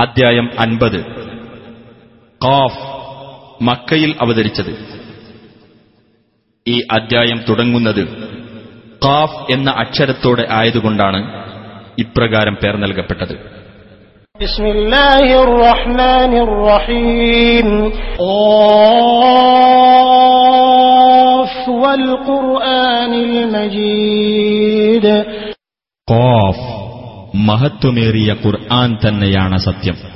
അധ്യായം അൻപത്. കാഫ് മക്കയിൽ അവതരിച്ചത്. ഈ അദ്ധ്യായം തുടങ്ങുന്നത് കാഫ് എന്ന അക്ഷരത്തോടെ ആയതുകൊണ്ടാണ് ഇപ്രകാരം പേർ നൽകപ്പെട്ടത്. ഖാഫ് മഹത്വമേറിയ ഖുർആൻ തന്നെയാണ് സത്യം.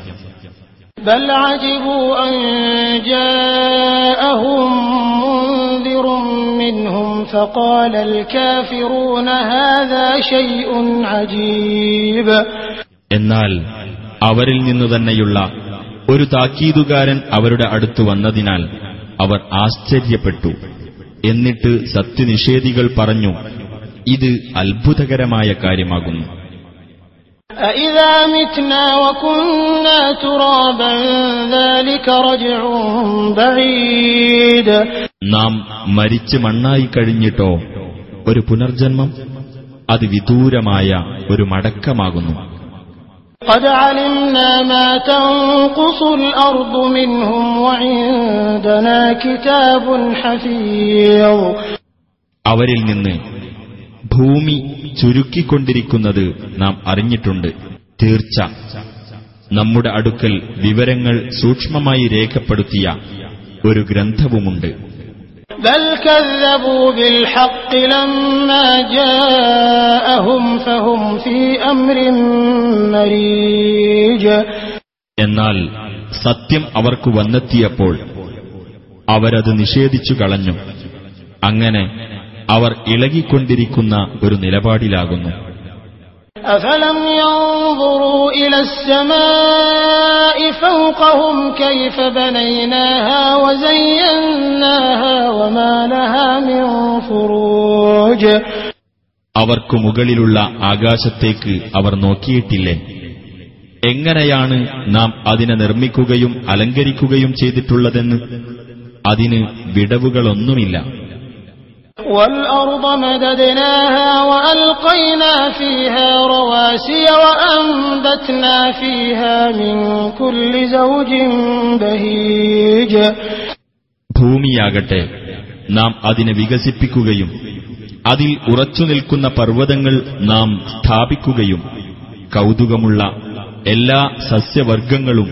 എന്നാൽ അവരിൽ നിന്നു തന്നെയുള്ള ഒരു താക്കീതുകാരൻ അവരുടെ അടുത്തു വന്നതിനാൽ അവർ ആശ്ചര്യപ്പെട്ടു. എന്നിട്ട് സത്യനിഷേധികൾ പറഞ്ഞു ഇത് അത്ഭുതകരമായ കാര്യമാകുന്നു. أإذا متنا وكنا ترابا ذلك رجع بعيد നാം മരിച്ച് മണ്ണായി കഴിഞ്ഞിട്ടോ ഒരു പുനർജന്മം അത് വിദൂരമായ ഒരു മടക്കമാകുന്നു قد علمنا ما تنقص الأرض منهم وعندنا كتاب حفيظ അവരിൽ നിന്ന് ഭൂമി ചുരുക്കിക്കൊണ്ടിരിക്കുന്നത് നാം അറിഞ്ഞിട്ടുണ്ട്. തീർച്ച. നമ്മുടെ അടുക്കൽ വിവരങ്ങൾ സൂക്ഷ്മമായി രേഖപ്പെടുത്തിയ ഒരു ഗ്രന്ഥവുമുണ്ട്. എന്നാൽ സത്യം അവർക്ക് വന്നെത്തിയപ്പോൾ അവരത് നിഷേധിച്ചു കളഞ്ഞു. അങ്ങനെ അവർ ഇളകിക്കൊണ്ടിരിക്കുന്ന ഒരു നിലപാടിലാകുന്നു أفلم ينظروا إلى السماء فوقهم كيف بنيناها وزيناها وما لها من فروج അവർക്ക് മുകളിലുള്ള ആകാശത്തേക്ക് അവർ നോക്കിയിട്ടില്ലേ എങ്ങനെയാണ് നാം അതിനെ നിർമ്മിക്കുകയും അലങ്കരിക്കുകയും ചെയ്തിട്ടുള്ളതെന്ന് അതിന് വിടവുകളൊന്നുമില്ല والأرض مددناها وألقينا فيها رواسي وأنبتنا فيها من كل زوج بهيج ഭൂമിയാകട്ടെ നാം അതിനെ വികസിപ്പിക്കുകയും അതിൽ ഉറച്ചു നിൽക്കുന്ന പർവ്വതങ്ങൾ നാം സ്ഥാപിക്കുകയും കൗതുകമുള്ള എല്ലാ സസ്യവർഗങ്ങളും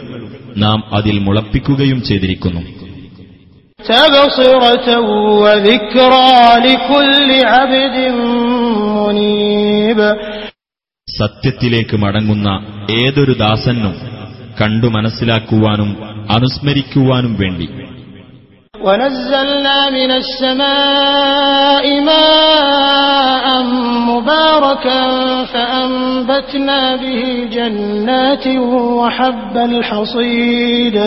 നാം അതിൽ മുളപ്പിക്കുകയും ചെയ്തിരിക്കുന്നു تبصرة وذكرى لكل عبد منيب സത്യത്തിലേക്ക് മടങ്ങുന്ന ഏതൊരു ദാസനും കണ്ടു മനസ്സിലാക്കുവാനും അനുസ്മരിക്കുവാനും വേണ്ടി ونزلنا من السماء ماء مباركا فأنبتنا به جنات وحب الحصيد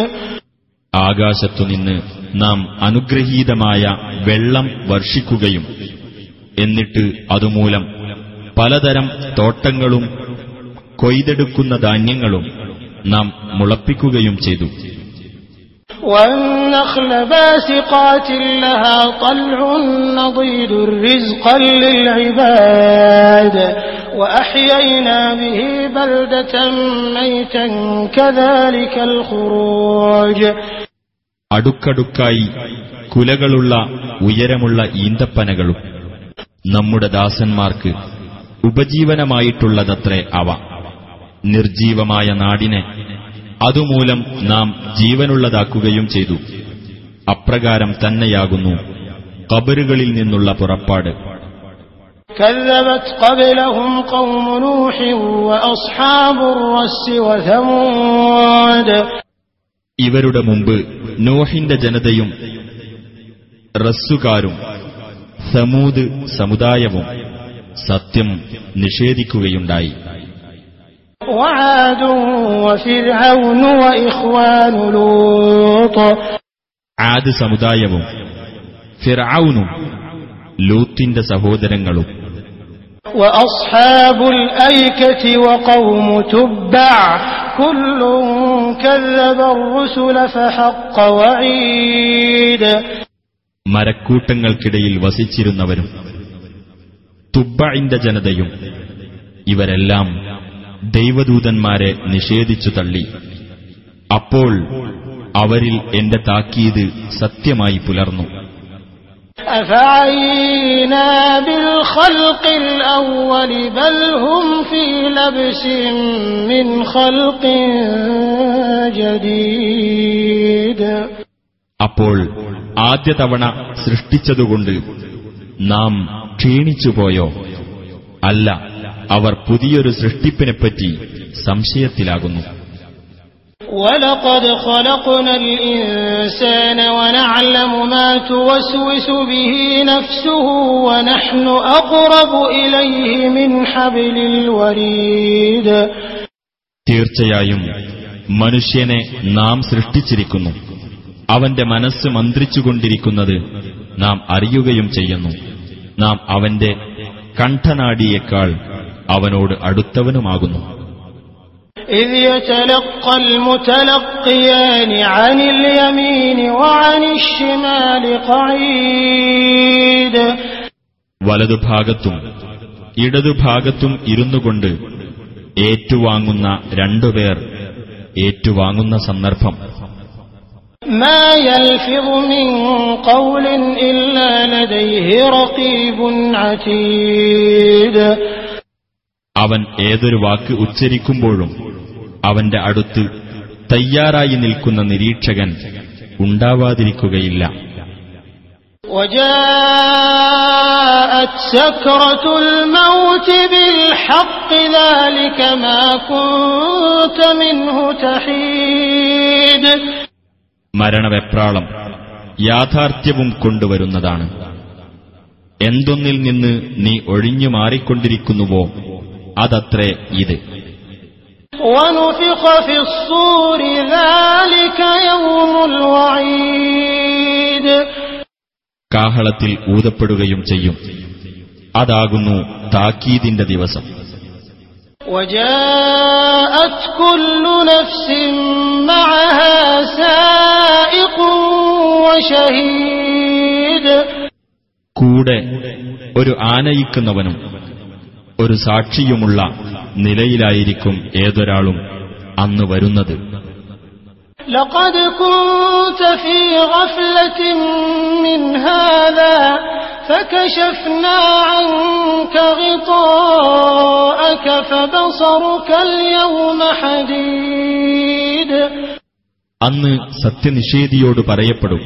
ആകാശത്തുനിന്ന് നാം അനുഗ്രഹീതമായ വെള്ളം വർഷിക്കുകയും എന്നിട്ട് അതുമൂലം പലതരം തോട്ടങ്ങളും കൊയ്തെടുക്കുന്ന ധാന്യങ്ങളും നാം മുളപ്പിക്കുകയും ചെയ്തു. അടുക്കടുക്കായി കുലകളുള്ള ഉയരമുള്ള ഈന്തപ്പനകളും നമ്മുടെ ദാസന്മാർക്ക് ഉപജീവനമായിട്ടുള്ളതത്രേ അവ നിർജീവമായ നാടിനെ അതുമൂലം നാം ജീവനുള്ളതാക്കുകയും ചെയ്തു അപ്രകാരം തന്നെയാകുന്നു കബറുകളിൽ നിന്നുള്ള പുറപ്പാട് كذبت قبلهم قوم نوح وأصحاب الرس وثمود ഇവരുടെ മുമ്പ് നോഹിന്റെ ജനതയും റസ്സുകാരും സമൂത് സമുദായവും സത്യം നിഷേധിക്കുകയുണ്ടായി وعاد وفرعون وإخوان لوط ആദ് സമുദായവും ഫിർഔനും ലൂത്തിന്റെ സഹോദരങ്ങളും وأصحاب الأيكة وقوم تبع كل മരക്കൂട്ടങ്ങൾക്കിടയിൽ വസിച്ചിരുന്നവരും തുബ്ബിന്റെ ജനതയും ഇവരെല്ലാം ദൈവദൂതന്മാരെ നിഷേധിച്ചു തള്ളി. അപ്പോൾ അവരിൽ എന്റെ താക്കീത് സത്യമായി പുലർന്നു. أفعينا بالخلق الأول بل هم في لبس من خلق جديد അപ്പോൾ ആദ്യ തവണ സൃഷ്ടിച്ചതുകൊണ്ട് നാം ക്ഷീണിച്ചുപോയോ അല്ല അവർ പുതിയൊരു സൃഷ്ടിപ്പിനെപ്പറ്റി സംശയത്തിലാകുന്നു ولقد خلقنا الإنسان ونعلم ما توسوس به نفسه ونحن أقرب إليه من حبل الوريد തീർച്ചയായും മനുഷ്യനെ നാം സൃഷ്ടിച്ചിരിക്കുന്നു അവന്റെ മനസ്സ് മന്ത്രിച്ചുകൊണ്ടിരിക്കുന്നത് നാം അറിയുകയും ചെയ്യുന്നു നാം അവന്റെ കണ്ഠനാടിയേക്കാൾ അവനോട് അടുത്തവനുമാകുന്നു إذ يتلقى المتلقيان عن اليمين وعن الشمال قعيد വലതുഭാഗത്തും ഇടതുഭാഗത്തും ഇരുന്നുകൊണ്ട് ഏറ്റുവാങ്ങുന്ന രണ്ടുപേർ ഏറ്റുവാങ്ങുന്ന സന്ദർഭം ما يلفظ من قول إلا لديه رقيب عتيد അവൻ ഏതൊരു വാക്ക് ഉച്ചരിക്കുമ്പോഴും അവന്റെ അടുത്ത് തയ്യാറായി നിൽക്കുന്ന നിരീക്ഷകൻ ഉണ്ടാവാതിരിക്കുകയില്ല. മരണവെപ്രാളം യാഥാർത്ഥ്യവും കൊണ്ടുവരുന്നതാണ്. എന്തൊന്നിൽ നിന്ന് നീ ഒഴിഞ്ഞു മാറിക്കൊണ്ടിരിക്കുന്നുവോ അതത്രേ ഇത്. കാഹളത്തിൽ ഊതപ്പെടുകയും ചെയ്യും അതാകുന്നു താക്കീതിന്റെ ദിവസം وجاءت كل نفس معها سائق وشهيد കൂടെ ഒരു ആനയിക്കുന്നവനും ഒരു സാക്ഷിയുമുള്ള നിലയിലായിരിക്കും ഏതൊരാളും അന്ന് വരുന്നത് لقد كنت في غفلة من هذا فكشفنا عنك غطاءك فبصرك اليوم حديد അന്ന് സത്യനിഷേധിയോട് പറയപ്പെടും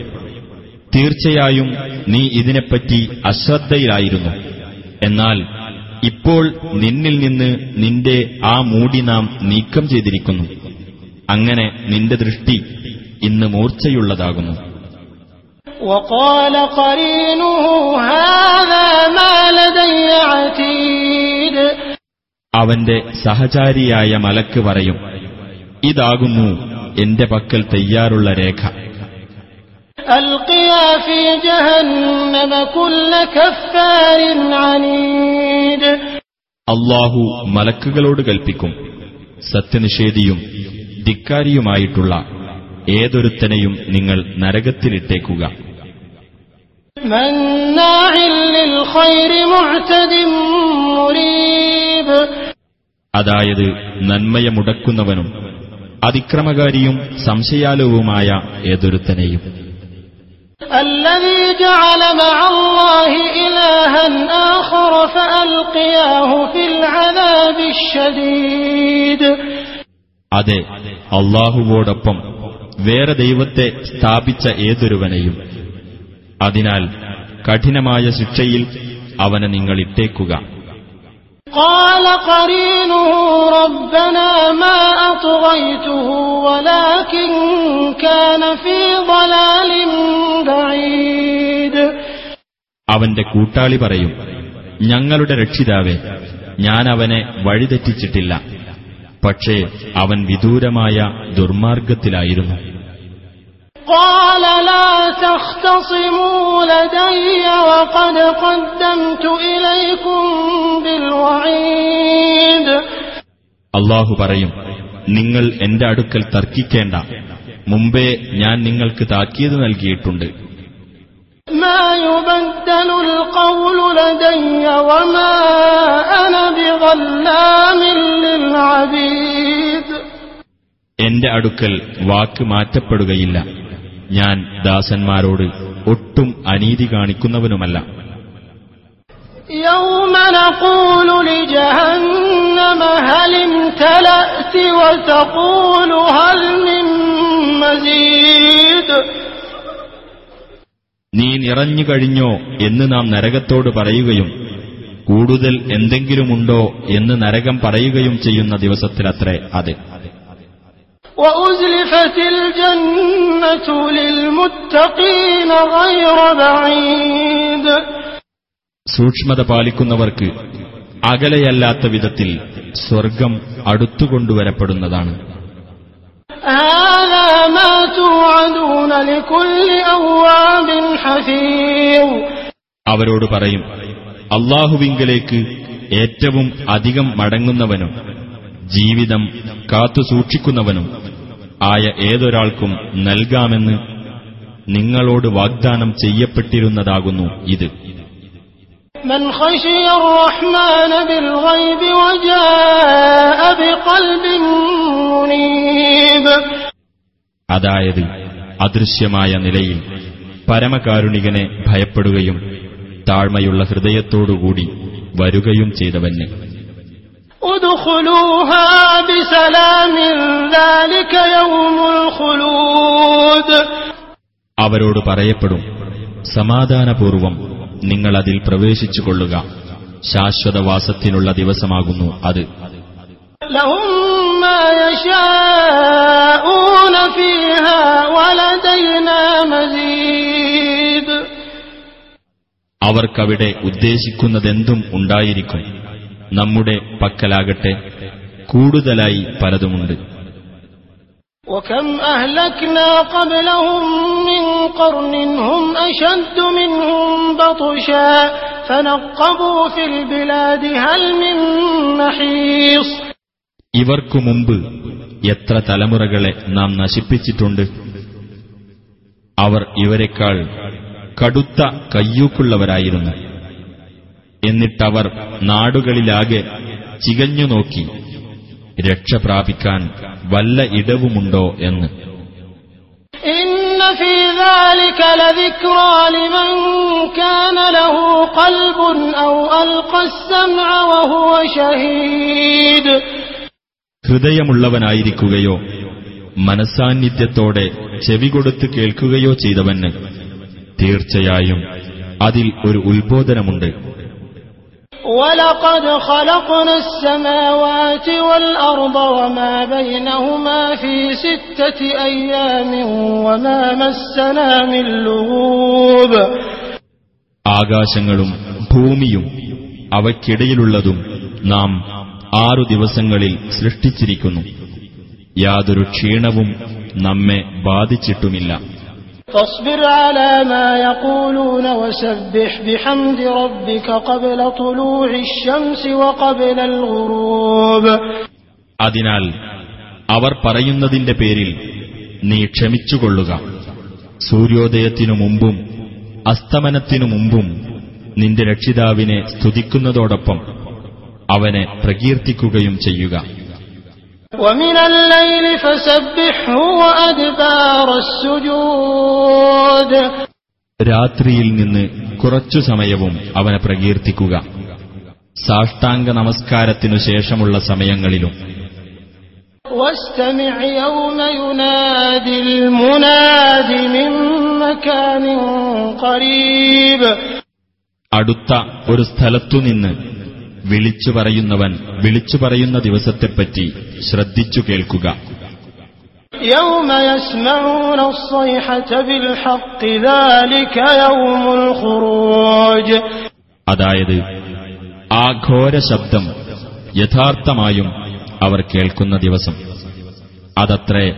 തീർച്ചയായും നീ ഇതിനെപ്പറ്റി അശ്രദ്ധയിലായിരുന്നു എന്നാൽ ഇപ്പോൾ നിന്നിൽ നിന്ന് നിന്റെ ആ മൂടി നാം നീക്കം ചെയ്തിരിക്കുന്നു. അങ്ങനെ നിന്റെ ദൃഷ്ടി ഇന്ന് മൂർച്ചയുള്ളതാകുന്നു. അവന്റെ സഹചാരിയായ മലക്ക് പറയും ഇതാകുന്നു എന്റെ പക്കൽ തയ്യാറുള്ള രേഖ. അൽക്കിയ ഫീ ജഹന്നമ കുല്ല കഫാരിൻ അനീ അള്ളാഹു മലക്കുകളോട് കൽപ്പിക്കും. സത്യനിഷേധിയും ധിക്കാരിയുമായിട്ടുള്ള ഏതൊരുത്തനെയും നിങ്ങൾ നരകത്തിലിട്ടേക്കുക. അതായത് നന്മയെ മുടക്കുന്നവനും അതിക്രമകാരിയും സംശയാലുവുമായ ഏതൊരുത്തനെയും. الذي جعل مع الله إلها آخر فألقياه في العذاب الشديد അതെ അള്ളാഹുവോടൊപ്പം വേറെ ദൈവത്തെ സ്ഥാപിച്ച ഏതൊരുവനെയും അതിനാൽ കഠിനമായ ശിക്ഷയിൽ അവനെ നിങ്ങൾ ഇട്ടേക്കുക قال قرينه ربنا ما أطغيته ولكن كان في ضلال അവന്റെ കൂട്ടാളി പറയും ഞങ്ങളുടെ രക്ഷിതാവേ ഞാൻ അവനെ വഴിതെറ്റിച്ചിട്ടില്ല പക്ഷേ അവൻ വിദൂരമായ ദുർമാർഗത്തിലായിരുന്നു قال لا تختصموا لدي وقد قدمت إليكم بالوعيد അള്ളാഹു പറയും നിങ്ങൾ എന്റെ അടുക്കൽ തർക്കിക്കേണ്ട മുമ്പേ ഞാൻ നിങ്ങൾക്ക് താക്കീത് നൽകിയിട്ടുണ്ട് ما يبدل القول لدي وما أنا بظلام للعبيد എന്റെ അടുക്കൽ വാക്ക് മാറ്റപ്പെടുകയില്ല ഞാൻ ദാസന്മാരോട് ഒട്ടും അനീതി കാണിക്കുന്നവനുമല്ല يوم نقول لجهنم هل امتلأت وتقول هل من مزيد നീ നിറഞ്ഞു കഴിഞ്ഞോ എന്ന് നാം നരകത്തോട് പറയുകയും കൂടുതൽ എന്തെങ്കിലുമുണ്ടോ എന്ന് നരകം പറയുകയും ചെയ്യുന്ന ദിവസത്തിലത്രേ അത്. സൂക്ഷ്മത പാലിക്കുന്നവർക്ക് അകലെയല്ലാത്ത വിധത്തിൽ സ്വർഗം അടുത്തുകൊണ്ടുവരപ്പെടുന്നതാണ്. هذا ما توعدون لكل أواب حفيظ അവരോട് പറയും അള്ളാഹുവിങ്കലേക്ക് ഏറ്റവും അധികം മടങ്ങുന്നവനും ജീവിതം കാത്തുസൂക്ഷിക്കുന്നവനും ആയ ഏതൊരാൾക്കും നൽകാമെന്ന് നിങ്ങളോട് വാഗ്ദാനം ചെയ്യപ്പെട്ടിരുന്നതാകുന്നു ഇത് من خشي الرحمن بالغيب وجاء بقلب منيب അതായത് അദൃശ്യമായ നിലയിൽ പരമകാരുണികനെ ഭയപ്പെടുകയും താഴ്മയുള്ള ഹൃദയത്തോടുകൂടി വരുകയും ചെയ്തവന് ادخلوها بسلام ذلك يوم الخلود അവരോട് പറയപ്പെടും സമാധാനപൂർവം നിങ്ങളതിൽ പ്രവേശിച്ചുകൊള്ളുക. ശാശ്വതവാസത്തിനുള്ള ദിവസമാകുന്നു അത്. അവർക്കവിടെ ഉദ്ദേശിക്കുന്നതെന്തും ഉണ്ടായിരിക്കും. നമ്മുടെ പക്കലാകട്ടെ കൂടുതലായി പലതുമുണ്ട്. وكم أهلكنا قبلهم من قرن هم أشد منهم بطشا فنقبوا في البلاد هل من محيص ഇവർക്കു മുമ്പ് എത്ര തലമുറകളെ നാം നശിപ്പിച്ചിട്ടുണ്ട് അവർ ഇവരെക്കാൾ കടുത്ത കയ്യൂക്കുള്ളവരായിരുന്നു എന്നിട്ടവർ നാടുകളിലാകെ ചികഞ്ഞു നോക്കി രക്ഷ പ്രാപിക്കാൻ വല്ല ഇടവുമുണ്ടോ എന്ന്. ഹൃദയമുള്ളവനായിരിക്കുകയോ മനസാന്നിധ്യത്തോടെ ചെവി കൊടുത്ത് കേൾക്കുകയോ ചെയ്തവന് തീർച്ചയായും അതിൽ ഒരു ഉത്ബോധനമുണ്ട്. ولقد خلقنا السماوات والأرض وما بينهما في ستة أيام وما مسنا من لغوب ആകാശങ്ങളും ഭൂമിയും അവയ്ക്കിടയിലുള്ളതും നാം ആറു ദിവസങ്ങളിൽ സൃഷ്ടിച്ചിരിക്കുന്നു യാതൊരു ക്ഷീണവും നമ്മെ ബാധിച്ചിട്ടുമില്ല فاصبر على ما يقولون وسبح بحمد ربك قبل طلوع الشمس وقبل الغروب അതിനാൽ അവർ പറയുന്നതിന്റെ പേരിൽ നീ ക്ഷമിച്ചുകൊള്ളുക സൂര്യോദയത്തിനു മുമ്പും അസ്തമനത്തിനു മുമ്പും നിന്റെ രക്ഷിതാവിനെ സ്തുതിക്കുന്നതോടൊപ്പം അവനെ പ്രകീർത്തിക്കുകയും ചെയ്യുക ومن الليل فسبحه وأدبار السجود രാത്രിയിൽ നിന്ന് കുറച്ചു സമയവും അവനെ പ്രകീർത്തിക്കുക സാഷ്ടാംഗ നമസ്കാരത്തിനു ശേഷമുള്ള സമയങ്ങളിലും واستمع يوم ينادي المناد من مكان قريب അടുത്ത ഒരു സ്ഥലത്തുനിന്ന് വിളിച്ചു പറയുന്നവൻ വിളിച്ചു പറയുന്ന ദിവസത്തെപ്പറ്റി ശ്രദ്ധിച്ചു കേൾക്കുക. അതായത് ആ ഘോര ശബ്ദം യഥാർത്ഥമായും അവർ കേൾക്കുന്ന ദിവസം. അതത്രേ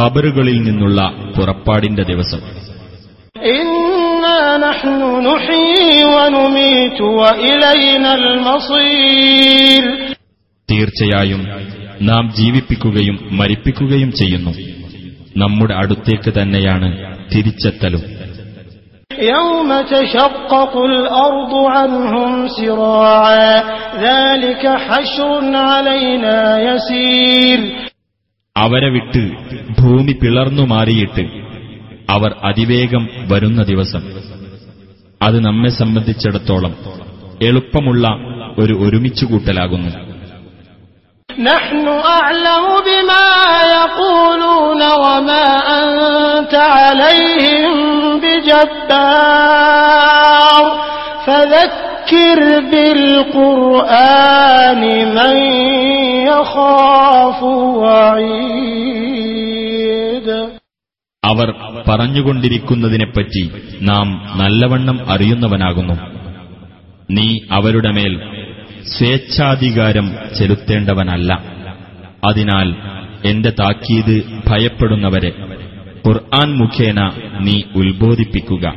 കബറുകളിൽ നിന്നുള്ള പുറപ്പാടിന്റെ ദിവസം. نحن نحيي ونميت وإلينا المصير തീർച്ചയായും നാം ജീവിപ്പിക്കുകയും മരിപ്പിക്കുകയും ചെയ്യുന്നു നമ്മുടെ അടുത്തേക്ക് തന്നെയാണ് തിരിച്ചെത്തലും يوم تشقق الأرض عنهم سراعا ذلك حشر علينا يسير അവരെ വിട്ട് ഭൂമി പിളർന്നു മാറിയിട്ട് അവർ അതിവേഗം വരുന്ന ദിവസം അത് നമ്മെ സംബന്ധിച്ചിടത്തോളം എളുപ്പമുള്ള ഒരു ഒരുമിച്ചുകൂട്ടലാകുന്നു نحن أعلم بما يقولون وما أنت عليهم بجبار فذكر بالقرآن من يخاف وعيد പറഞ്ഞുകൊണ്ടിരിക്കുന്നതിനെപ്പറ്റി നാം നല്ലവണ്ണം അറിയുന്നവനാകുന്നു. നീ അവരുടെ മേൽ സ്വേച്ഛാധികാരം ചെലുത്തേണ്ടവനല്ല. അതിനാൽ എന്റെ താക്കീത് ഭയപ്പെടുന്നവരെ ഖുർആൻ മുഖേന നീ ഉത്ബോധിപ്പിക്കുക.